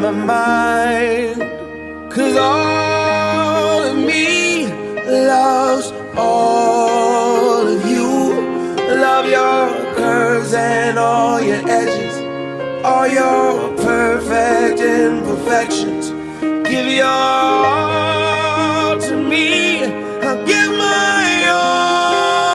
my mind. Cause all of me loves all of you. Love your curves and all your edges, all your perfect imperfections. Give your all to me. I'll give